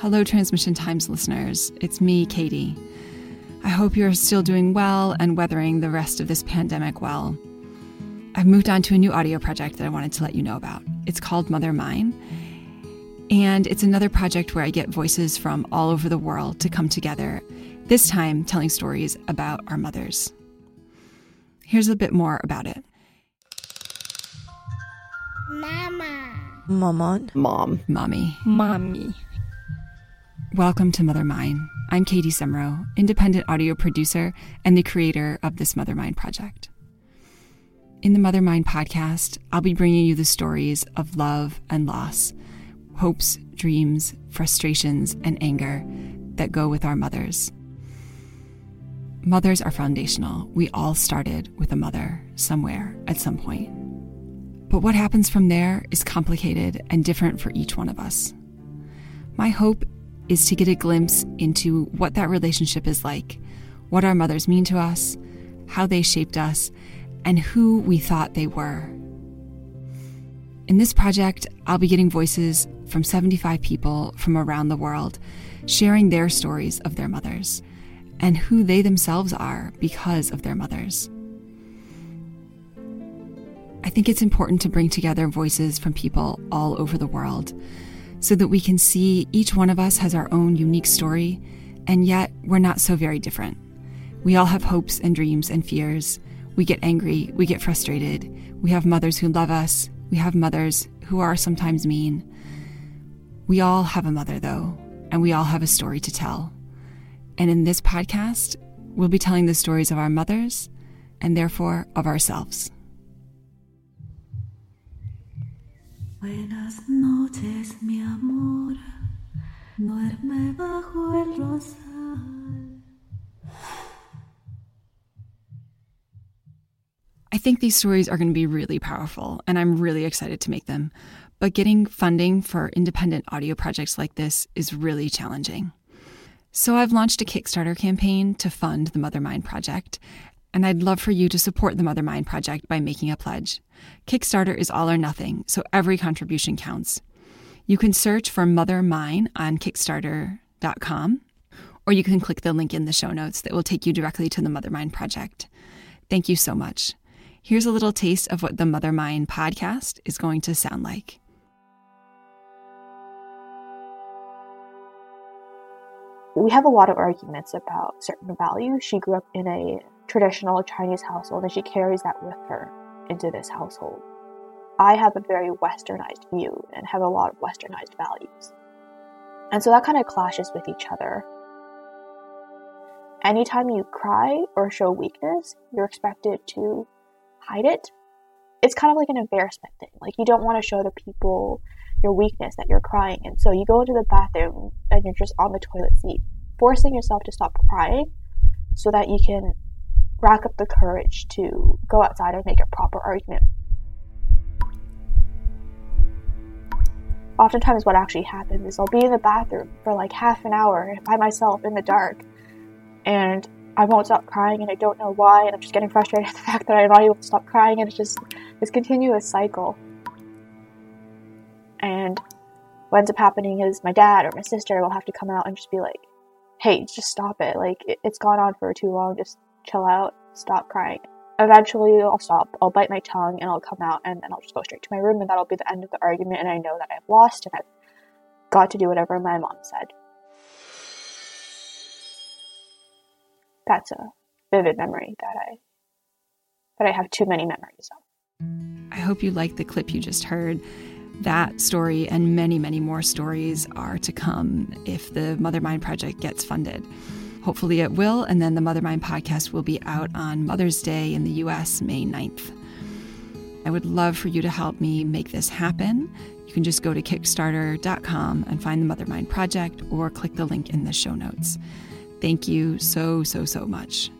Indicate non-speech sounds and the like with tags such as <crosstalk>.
Hello, Transmission Times listeners. It's me, Katie. I hope you're still doing well and weathering the rest of this pandemic well. I've moved on to a new audio project that I wanted to let you know about. It's called Mother Mine, and it's another project where I get voices from all over the world to come together, this time telling stories about our mothers. Here's a bit more about it. Mama. Maman. Mom. Mommy. Mommy. Welcome to Mother Mine. I'm Katie Semro, independent audio producer and the creator of this Mother Mine project. In the Mother Mine podcast, I'll be bringing you the stories of love and loss, hopes, dreams, frustrations, and anger that go with our mothers. Mothers are foundational. We all started with a mother somewhere at some point. But what happens from there is complicated and different for each one of us. My hope is to get a glimpse into what that relationship is like, what our mothers mean to us, how they shaped us, and who we thought they were. In this project, I'll be getting voices from 75 people from around the world, sharing their stories of their mothers and who they themselves are because of their mothers. I think it's important to bring together voices from people all over the world so that we can see each one of us has our own unique story, and yet we're not so very different. We all have hopes and dreams and fears. We get angry, we get frustrated. We have mothers who love us, we have mothers who are sometimes mean. We all have a mother, though, and we all have a story to tell. And in this podcast, we'll be telling the stories of our mothers and therefore of ourselves. Buenas noches, mi amor. Duerme bajo el rosal. I think these stories are going to be really powerful, and I'm really excited to make them. But getting funding for independent audio projects like this is really challenging. So I've launched a Kickstarter campaign to fund the Mother Mine project, and I'd love for you to support the Mother Mine project by making a pledge. Kickstarter is all or nothing, so every contribution counts. You can search for Mother Mine on Kickstarter.com, or you can click the link in the show notes that will take you directly to the Mother Mine project. Thank you so much. Here's a little taste of what the Mother Mine podcast is going to sound like. we have a lot of arguments about certain values. She grew up in a traditional Chinese household and she carries that with her into this household. I have a very westernized view and have a lot of westernized values. And so that kind of clashes with each other. Anytime you cry or show weakness, you're expected to hide it. It's kind of like an embarrassment thing. Like you don't want to show the people your weakness that you're crying. And so you go into the bathroom and you're just on the toilet seat, forcing yourself to stop crying so that you can rack up the courage to go outside and make a proper argument. Oftentimes, what actually happens is I'll be in the bathroom for like half an hour by myself in the dark, and I won't stop crying, and I don't know why, and I'm just getting frustrated at the <laughs> fact that I'm not able to stop crying, and it's just this continuous cycle. And what ends up happening is my dad or my sister will have to come out and just be like, hey, just stop it. Like, it, has gone on for too long. Just chill out. Stop crying. Eventually, I'll stop. I'll bite my tongue and I'll come out and then I'll just go straight to my room and that'll be the end of the argument. And I know that I've lost and I've got to do whatever my mom said. That's a vivid memory that I that I have too many memories of. I hope you liked the clip you just heard. That story and many, many more stories are to come if the Mother Mine Project gets funded. Hopefully it will, and then the Mother Mine podcast will be out on Mother's Day in the US, May 9th. I would love for you to help me make this happen. You can just go to Kickstarter.com and find the Mother Mine Project or click the link in the show notes. Thank you so, so, so much.